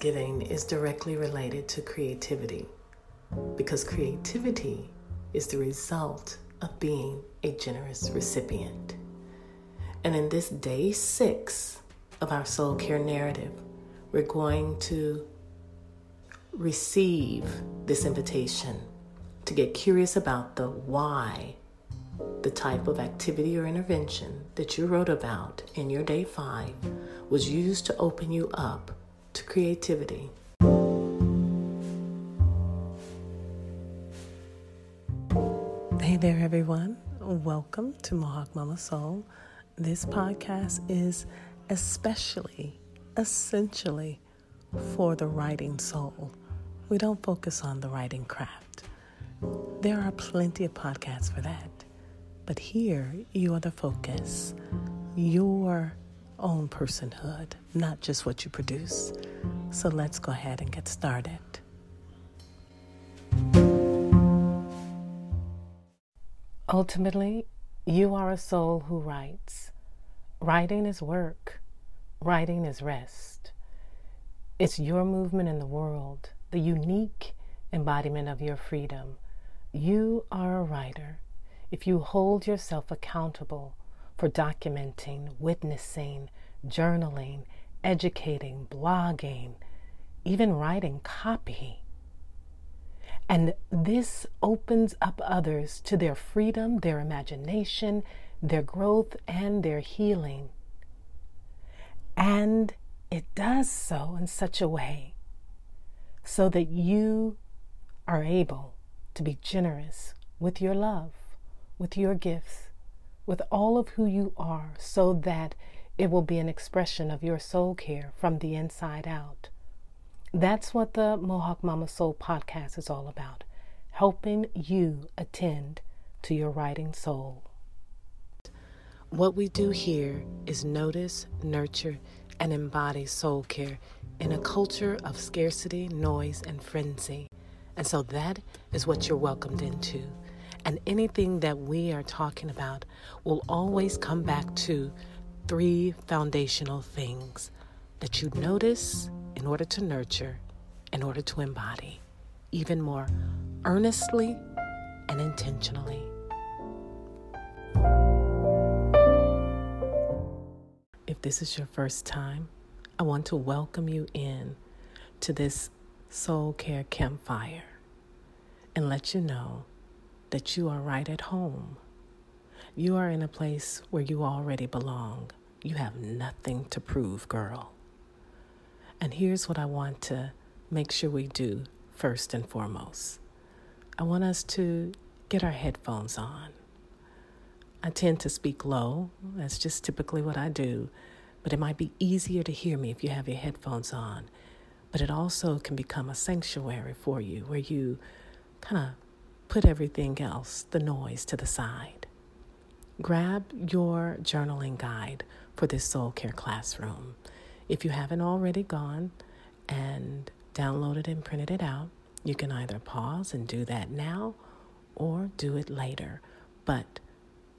Giving is directly related to creativity because creativity is the result of being a generous recipient. And in this day six of our soul care narrative, we're going to receive this invitation to get curious about the why, the type of activity or intervention that you wrote about in your day five was used to open you up to creativity. Hey there, everyone. Welcome to Mohawk Mama Soul. This podcast is especially, essentially for the writing soul. We don't focus on the writing craft. There are plenty of podcasts for that. But here, you are the focus. Your own personhood, not just what you produce. So let's go ahead and get started. Ultimately, you are a soul who writes. Writing is work, writing is rest. It's your movement in the world, the unique embodiment of your freedom. You are a writer. If you hold yourself accountable for documenting, witnessing, journaling, educating, blogging, even writing copy. And this opens up others to their freedom, their imagination, their growth, and their healing. And it does so in such a way so that you are able to be generous with your love, with your gifts, with all of who you are so that it will be an expression of your soul care from the inside out. That's what the Mohawk Mama Soul podcast is all about helping you attend to your writing soul. What we do here is notice, nurture, and embody soul care in a culture of scarcity, noise, and frenzy. And so that is what you're welcomed into. And anything that we are talking about will always come back to three foundational things that you notice in order to nurture, in order to embody, even more earnestly and intentionally. If this is your first time, I want to welcome you in to this soul care campfire and let you know that you are right at home. You are in a place where you already belong. You have nothing to prove, girl. And here's what I want to make sure we do first and foremost I want us to get our headphones on. I tend to speak low, that's just typically what I do, but it might be easier to hear me if you have your headphones on. But it also can become a sanctuary for you where you kind of put everything else, the noise, to the side. Grab your journaling guide for this soul care classroom. If you haven't already gone and downloaded and printed it out, you can either pause and do that now or do it later. But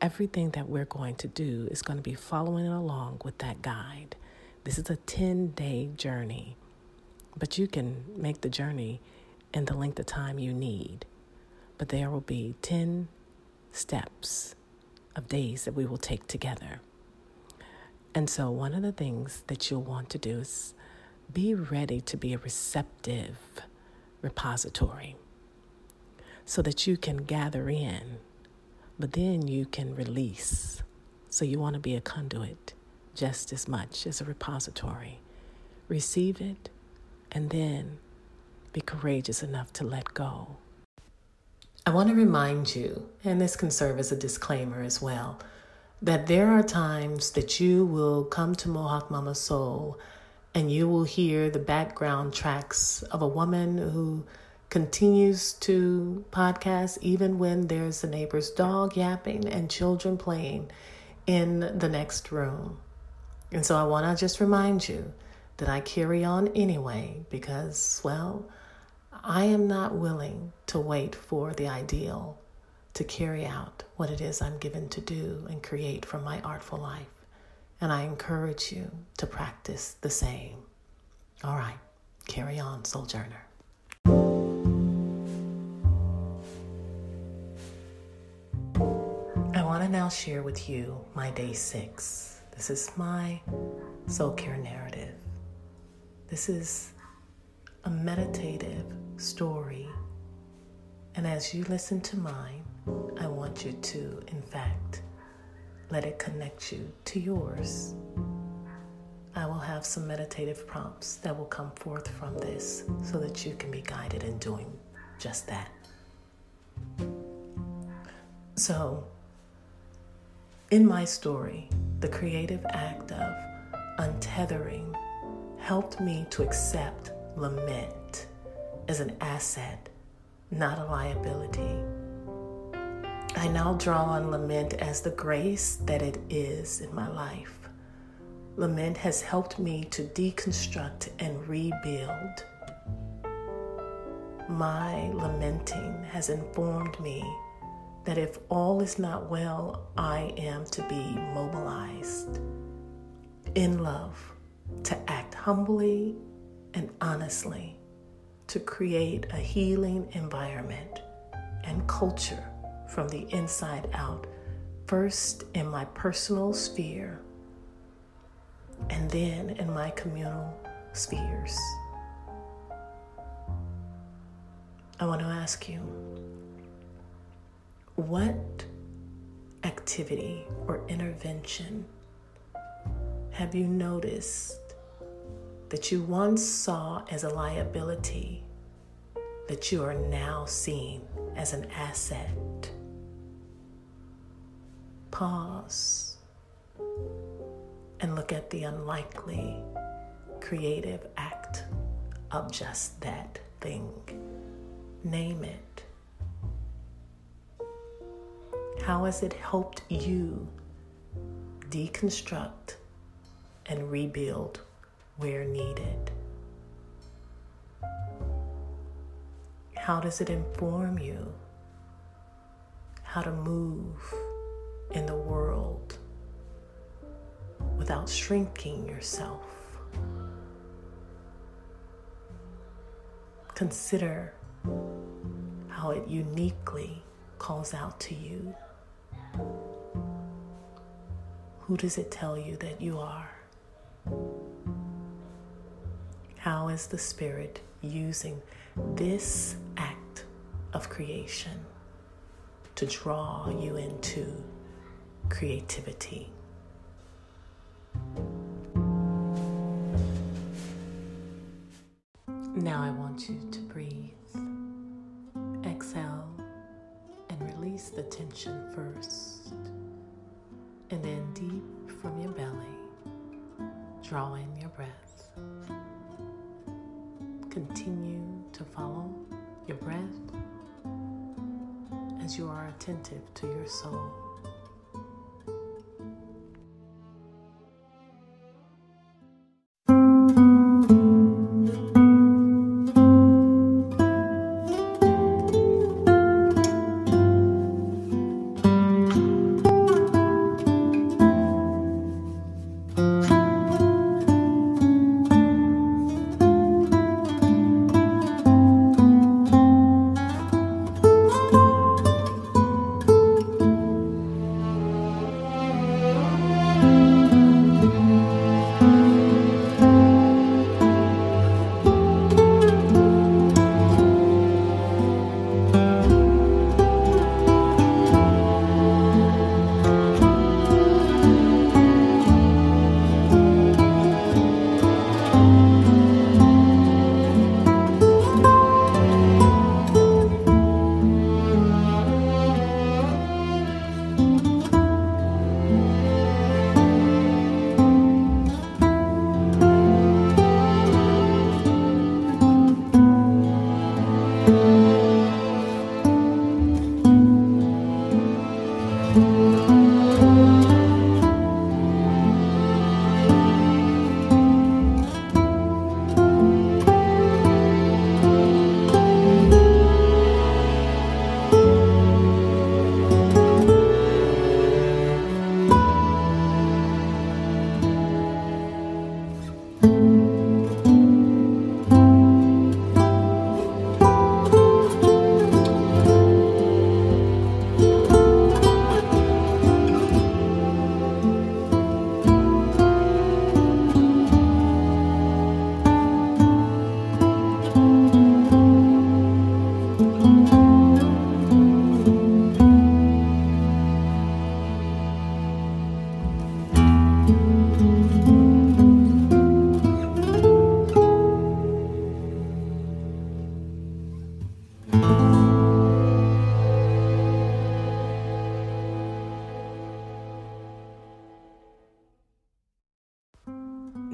everything that we're going to do is going to be following along with that guide. This is a 10 day journey, but you can make the journey in the length of time you need but there will be 10 steps of days that we will take together. And so, one of the things that you'll want to do is be ready to be a receptive repository so that you can gather in, but then you can release. So, you want to be a conduit just as much as a repository. Receive it and then be courageous enough to let go I want to remind you, and this can serve as a disclaimer as well, that there are times that you will come to Mohawk Mama Soul and you will hear the background tracks of a woman who continues to podcast even when there's a neighbor's dog yapping and children playing in the next room. And so I want to just remind you that I carry on anyway because, well, I am not willing to wait for the ideal to carry out what it is I'm given to do and create from my artful life. And I encourage you to practice the same. All right, carry on, Sojourner. I want to now share with you my day six. This is my soul care narrative. This is a meditative story. And as you listen to mine, I want you to, in fact, let it connect you to yours. I will have some meditative prompts that will come forth from this so that you can be guided in doing just that. So, in my story, the creative act of untethering helped me to accept lament as an asset, not a liability. I now draw on lament as the grace that it is in my life. Lament has helped me to deconstruct and rebuild. My lamenting has informed me that if all is not well, I am to be mobilized in love, to act humbly and honestly, to create a healing environment and culture from the inside out, first in my personal sphere and then in my communal spheres. I want to ask you what activity or intervention have you noticed that you once saw as a liability that you are now seeing as an asset? Pause and look at the unlikely creative act of just that thing. Name it. How has it helped you deconstruct and rebuild where needed? How does it inform you how to move in the world without shrinking yourself. Consider how it uniquely calls out to you. Who does it tell you that you are? How is the Spirit using this act of creation to draw you into creativity? Now I want you to breathe. Exhale and release the tension first. And then deep from your belly, draw in your breath. Continue to follow your breath as you are attentive to your soul.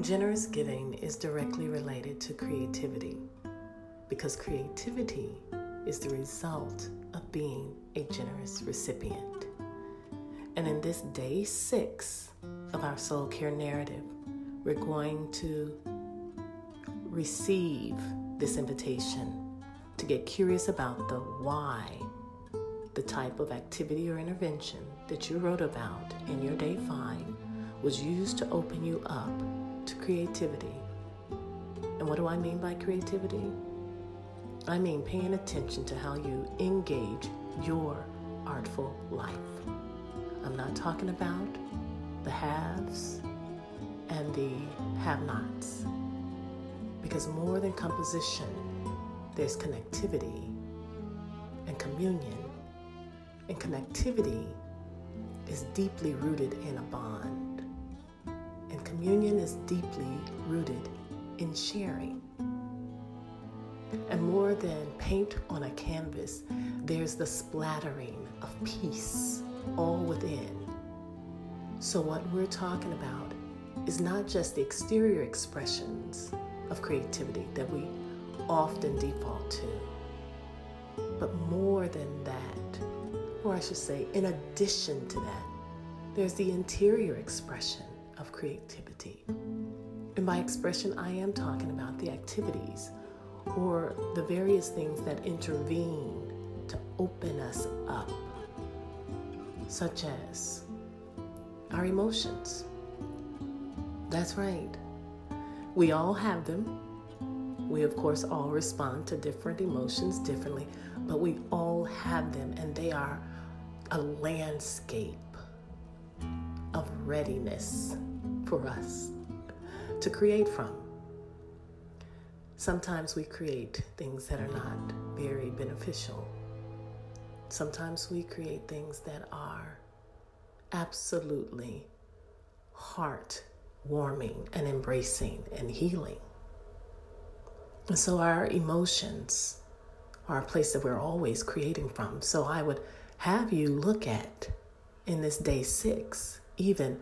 Generous giving is directly related to creativity because creativity is the result of being a generous recipient. And in this day six of our soul care narrative, we're going to receive this invitation to get curious about the why, the type of activity or intervention that you wrote about in your day five was used to open you up to creativity. And what do I mean by creativity? I mean paying attention to how you engage your artful life. I'm not talking about the haves and the have nots. Because more than composition, there's connectivity and communion. And connectivity is deeply rooted in a bond. Communion is deeply rooted in sharing. And more than paint on a canvas, there's the splattering of peace all within. So, what we're talking about is not just the exterior expressions of creativity that we often default to, but more than that, or I should say, in addition to that, there's the interior expression of creativity. And by expression, I am talking about the activities or the various things that intervene to open us up, such as our emotions. That's right. We all have them. We, of course, all respond to different emotions differently, but we all have them, and they are a landscape of readiness for us to create from. Sometimes we create things that are not very beneficial. Sometimes we create things that are absolutely heart warming and embracing and healing. And so our emotions are a place that we're always creating from. So I would have you look at in this day six, even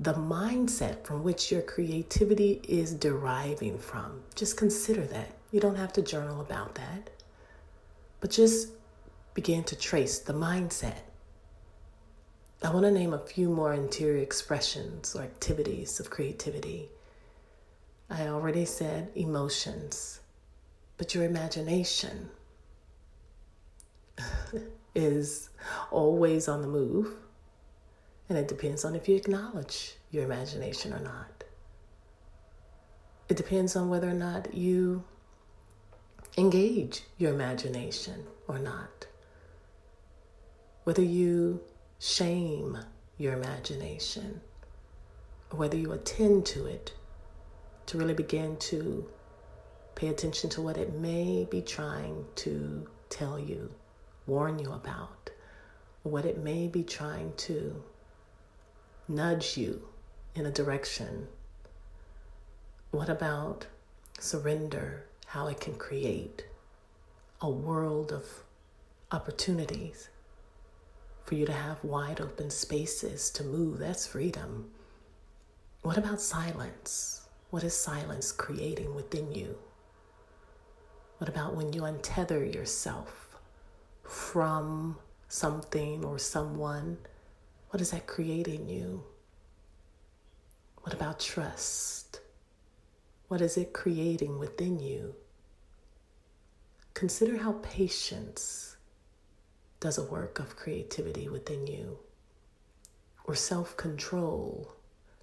the mindset from which your creativity is deriving from. Just consider that. You don't have to journal about that, but just begin to trace the mindset. I want to name a few more interior expressions or activities of creativity. I already said emotions, but your imagination is always on the move, and it depends on if you acknowledge your imagination or not. It depends on whether or not you engage your imagination or not. Whether you shame your imagination, or whether you attend to it to really begin to pay attention to what it may be trying to tell you, warn you about, what it may be trying to nudge you in a direction. What about surrender, how it can create a world of opportunities? for you to have wide open spaces to move. That's freedom. What about silence? What is silence creating within you? What about when you untether yourself from something or someone? What is that creating you? What about trust? What is it creating within you? Consider how patience does a work of creativity within you. Or self control,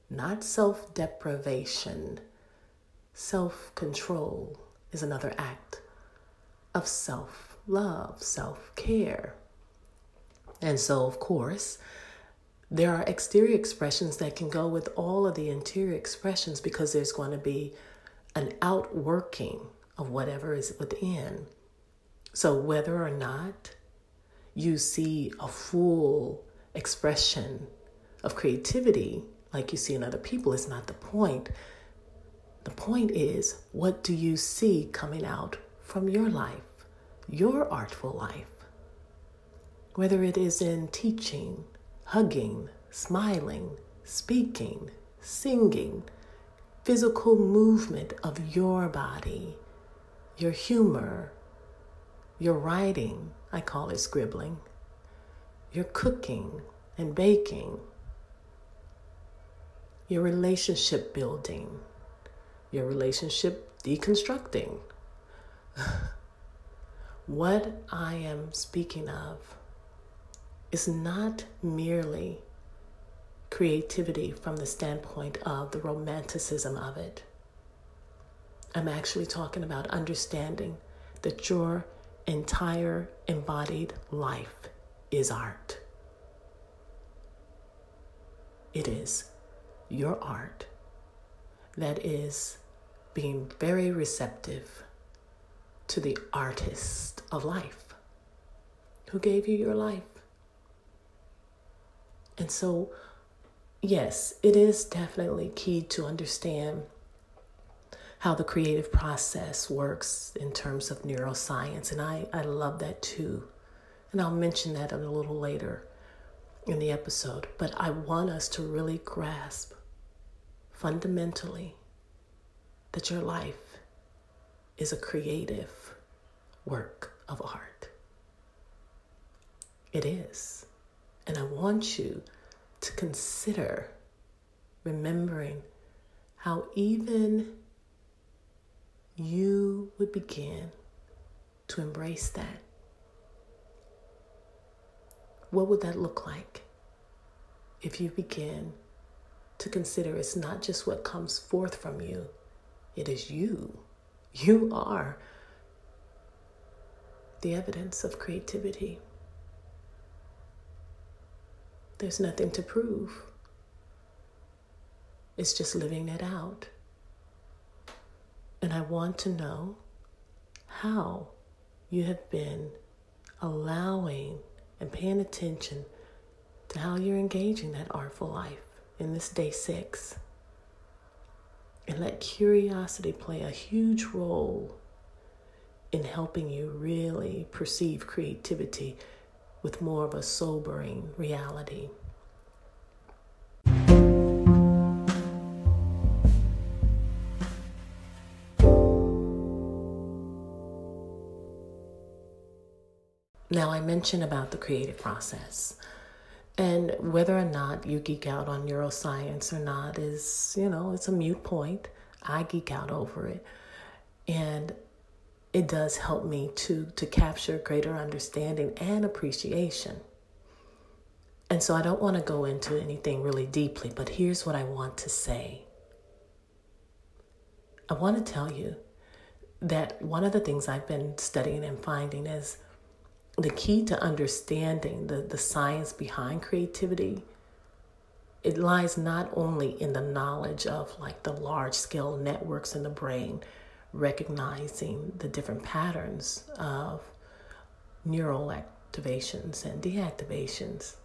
not self deprivation. Self control is another act of self love, self care. And so, of course, there are exterior expressions that can go with all of the interior expressions because there's going to be an outworking of whatever is within. So, whether or not you see a full expression of creativity like you see in other people is not the point. The point is, what do you see coming out from your life, your artful life? Whether it is in teaching, hugging, smiling, speaking, singing, physical movement of your body, your humor, your writing, I call it scribbling, your cooking and baking, your relationship building, your relationship deconstructing. what I am speaking of is not merely creativity from the standpoint of the romanticism of it. I'm actually talking about understanding that your entire embodied life is art. It is your art that is being very receptive to the artist of life who gave you your life. And so, yes, it is definitely key to understand how the creative process works in terms of neuroscience. And I, I love that too. And I'll mention that a little later in the episode. But I want us to really grasp fundamentally that your life is a creative work of art. It is. And I want you to consider remembering how even you would begin to embrace that. What would that look like if you begin to consider it's not just what comes forth from you, it is you. You are the evidence of creativity. There's nothing to prove. It's just living it out. And I want to know how you have been allowing and paying attention to how you're engaging that artful life in this day six. And let curiosity play a huge role in helping you really perceive creativity with more of a sobering reality. Now, I mentioned about the creative process. And whether or not you geek out on neuroscience or not is, you know, it's a mute point. I geek out over it. And it does help me to to capture greater understanding and appreciation. And so I don't want to go into anything really deeply, but here's what I want to say. I want to tell you that one of the things I've been studying and finding is the key to understanding the, the science behind creativity it lies not only in the knowledge of like the large scale networks in the brain recognizing the different patterns of neural activations and deactivations.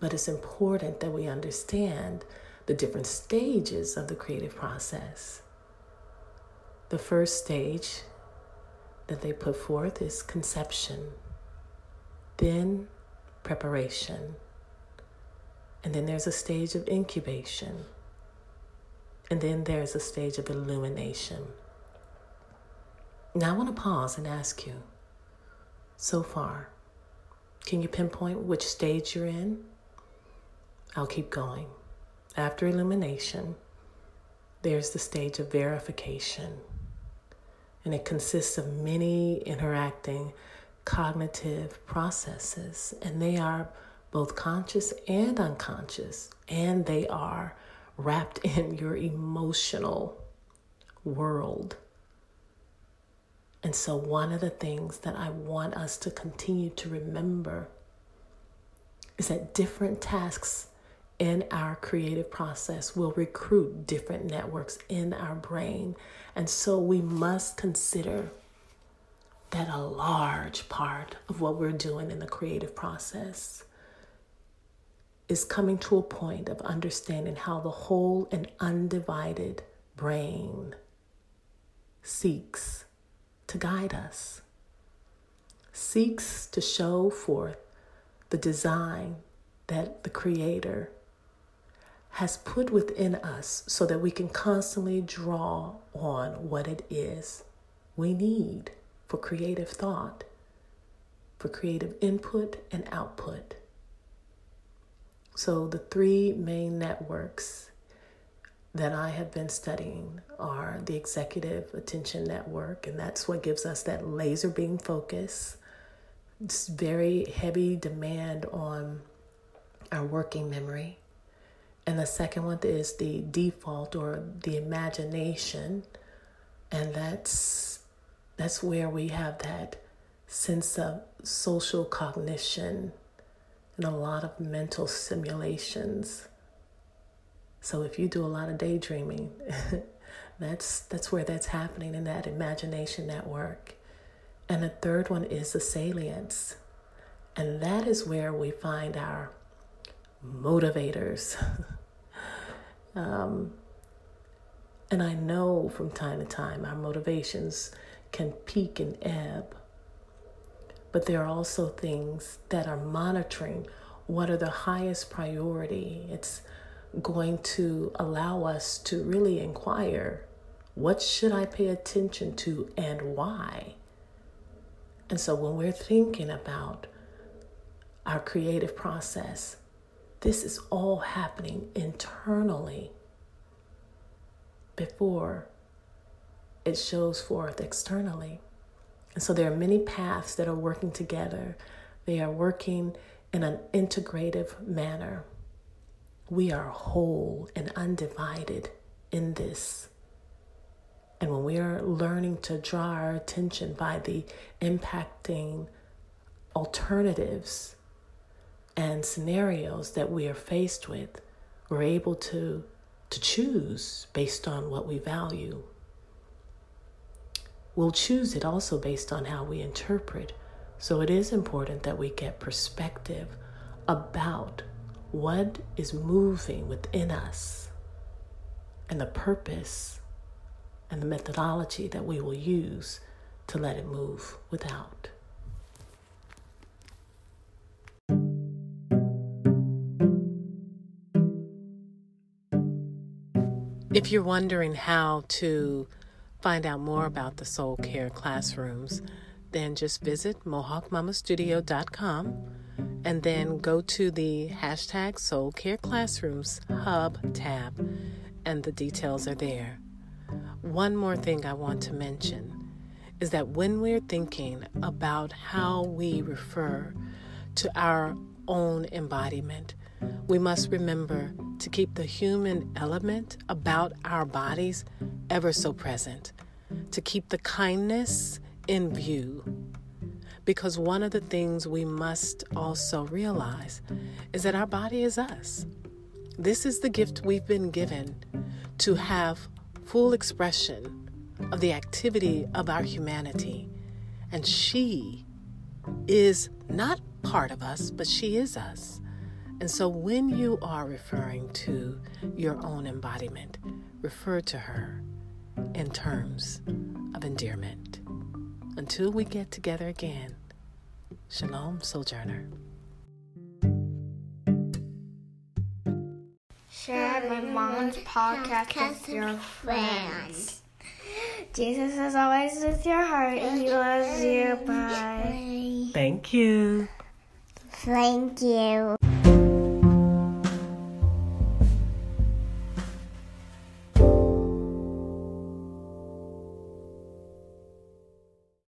But it's important that we understand the different stages of the creative process. The first stage that they put forth is conception, then preparation, and then there's a stage of incubation and then there's a stage of illumination. Now I want to pause and ask you so far, can you pinpoint which stage you're in? I'll keep going. After illumination, there's the stage of verification, and it consists of many interacting cognitive processes, and they are both conscious and unconscious, and they are wrapped in your emotional world. And so, one of the things that I want us to continue to remember is that different tasks in our creative process will recruit different networks in our brain. And so, we must consider that a large part of what we're doing in the creative process is coming to a point of understanding how the whole and undivided brain seeks to guide us, seeks to show forth the design that the Creator has put within us so that we can constantly draw on what it is we need for creative thought, for creative input and output. So, the three main networks that I have been studying are the Executive Attention Network, and that's what gives us that laser beam focus. It's very heavy demand on our working memory. And the second one is the default or the imagination. And that's that's where we have that sense of social cognition and a lot of mental simulations. So if you do a lot of daydreaming, that's that's where that's happening in that imagination network. And the third one is the salience. And that is where we find our motivators. um, and I know from time to time our motivations can peak and ebb. But there are also things that are monitoring what are the highest priority. It's going to allow us to really inquire what should I pay attention to and why? And so when we're thinking about our creative process, this is all happening internally before it shows forth externally. And so there are many paths that are working together. They are working in an integrative manner. We are whole and undivided in this. And when we are learning to draw our attention by the impacting alternatives and scenarios that we are faced with, we're able to, to choose based on what we value. We'll choose it also based on how we interpret. So it is important that we get perspective about what is moving within us and the purpose and the methodology that we will use to let it move without. If you're wondering how to find out more about the Soul Care classrooms, then just visit mohawkmamastudio.com and then go to the hashtag Soul Care Classrooms Hub tab, and the details are there. One more thing I want to mention is that when we're thinking about how we refer to our own embodiment, we must remember to keep the human element about our bodies ever so present, to keep the kindness in view. Because one of the things we must also realize is that our body is us. This is the gift we've been given to have full expression of the activity of our humanity. And she is not part of us, but she is us. And so when you are referring to your own embodiment, refer to her in terms of endearment. Until we get together again, Shalom, Sojourner. Share my mom's podcast with your friends. Jesus is always with your heart. He loves you. Bye. Thank you. Thank you.